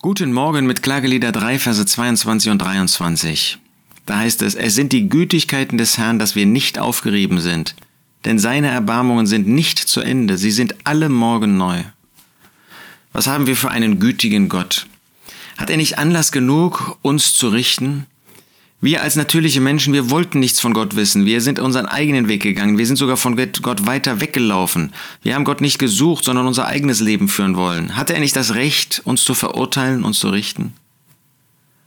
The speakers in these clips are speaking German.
Guten Morgen mit Klagelieder 3, Verse 22 und 23. Da heißt es, es sind die Gütigkeiten des Herrn, dass wir nicht aufgerieben sind, denn seine Erbarmungen sind nicht zu Ende, sie sind alle Morgen neu. Was haben wir für einen gütigen Gott? Hat er nicht Anlass genug, uns zu richten? Wir als natürliche Menschen, wir wollten nichts von Gott wissen. Wir sind unseren eigenen Weg gegangen. Wir sind sogar von Gott weiter weggelaufen. Wir haben Gott nicht gesucht, sondern unser eigenes Leben führen wollen. Hatte er nicht das Recht, uns zu verurteilen, uns zu richten?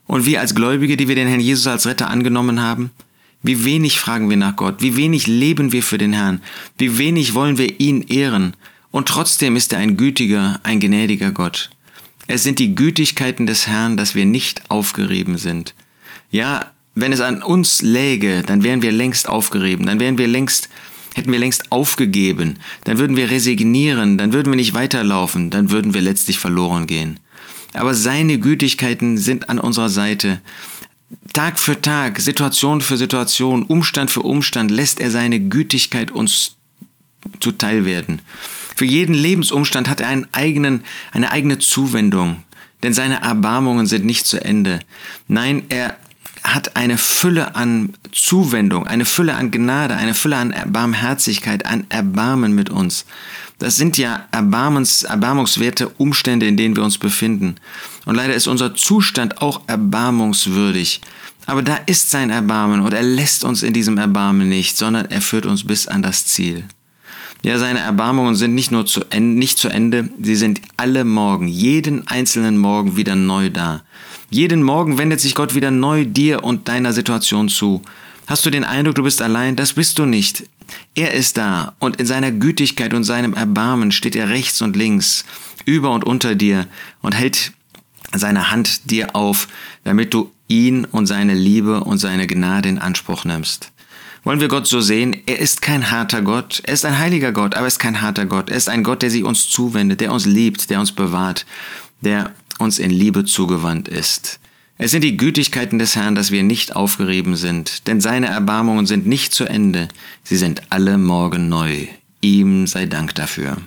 Und wir als Gläubige, die wir den Herrn Jesus als Retter angenommen haben, wie wenig fragen wir nach Gott, wie wenig leben wir für den Herrn, wie wenig wollen wir ihn ehren. Und trotzdem ist er ein gütiger, ein gnädiger Gott. Es sind die Gütigkeiten des Herrn, dass wir nicht aufgerieben sind. Ja, wenn es an uns läge, dann wären wir längst aufgerieben, dann wären wir längst, hätten wir längst aufgegeben, dann würden wir resignieren, dann würden wir nicht weiterlaufen, dann würden wir letztlich verloren gehen. Aber seine Gütigkeiten sind an unserer Seite. Tag für Tag, Situation für Situation, Umstand für Umstand lässt er seine Gütigkeit uns zuteil werden. Für jeden Lebensumstand hat er einen eigenen, eine eigene Zuwendung, denn seine Erbarmungen sind nicht zu Ende. Nein, er hat eine Fülle an Zuwendung, eine Fülle an Gnade, eine Fülle an Barmherzigkeit, an Erbarmen mit uns. Das sind ja erbarmens, erbarmungswerte Umstände, in denen wir uns befinden. Und leider ist unser Zustand auch erbarmungswürdig. Aber da ist sein Erbarmen und er lässt uns in diesem Erbarmen nicht, sondern er führt uns bis an das Ziel. Ja, seine Erbarmungen sind nicht nur zu Ende, nicht zu Ende, sie sind alle Morgen, jeden einzelnen Morgen wieder neu da. Jeden Morgen wendet sich Gott wieder neu dir und deiner Situation zu. Hast du den Eindruck, du bist allein? Das bist du nicht. Er ist da und in seiner Gütigkeit und seinem Erbarmen steht er rechts und links, über und unter dir und hält seine Hand dir auf, damit du ihn und seine Liebe und seine Gnade in Anspruch nimmst. Wollen wir Gott so sehen? Er ist kein harter Gott. Er ist ein heiliger Gott, aber er ist kein harter Gott. Er ist ein Gott, der sich uns zuwendet, der uns liebt, der uns bewahrt, der uns in Liebe zugewandt ist. Es sind die Gütigkeiten des Herrn, dass wir nicht aufgerieben sind, denn seine Erbarmungen sind nicht zu Ende, sie sind alle Morgen neu. Ihm sei Dank dafür.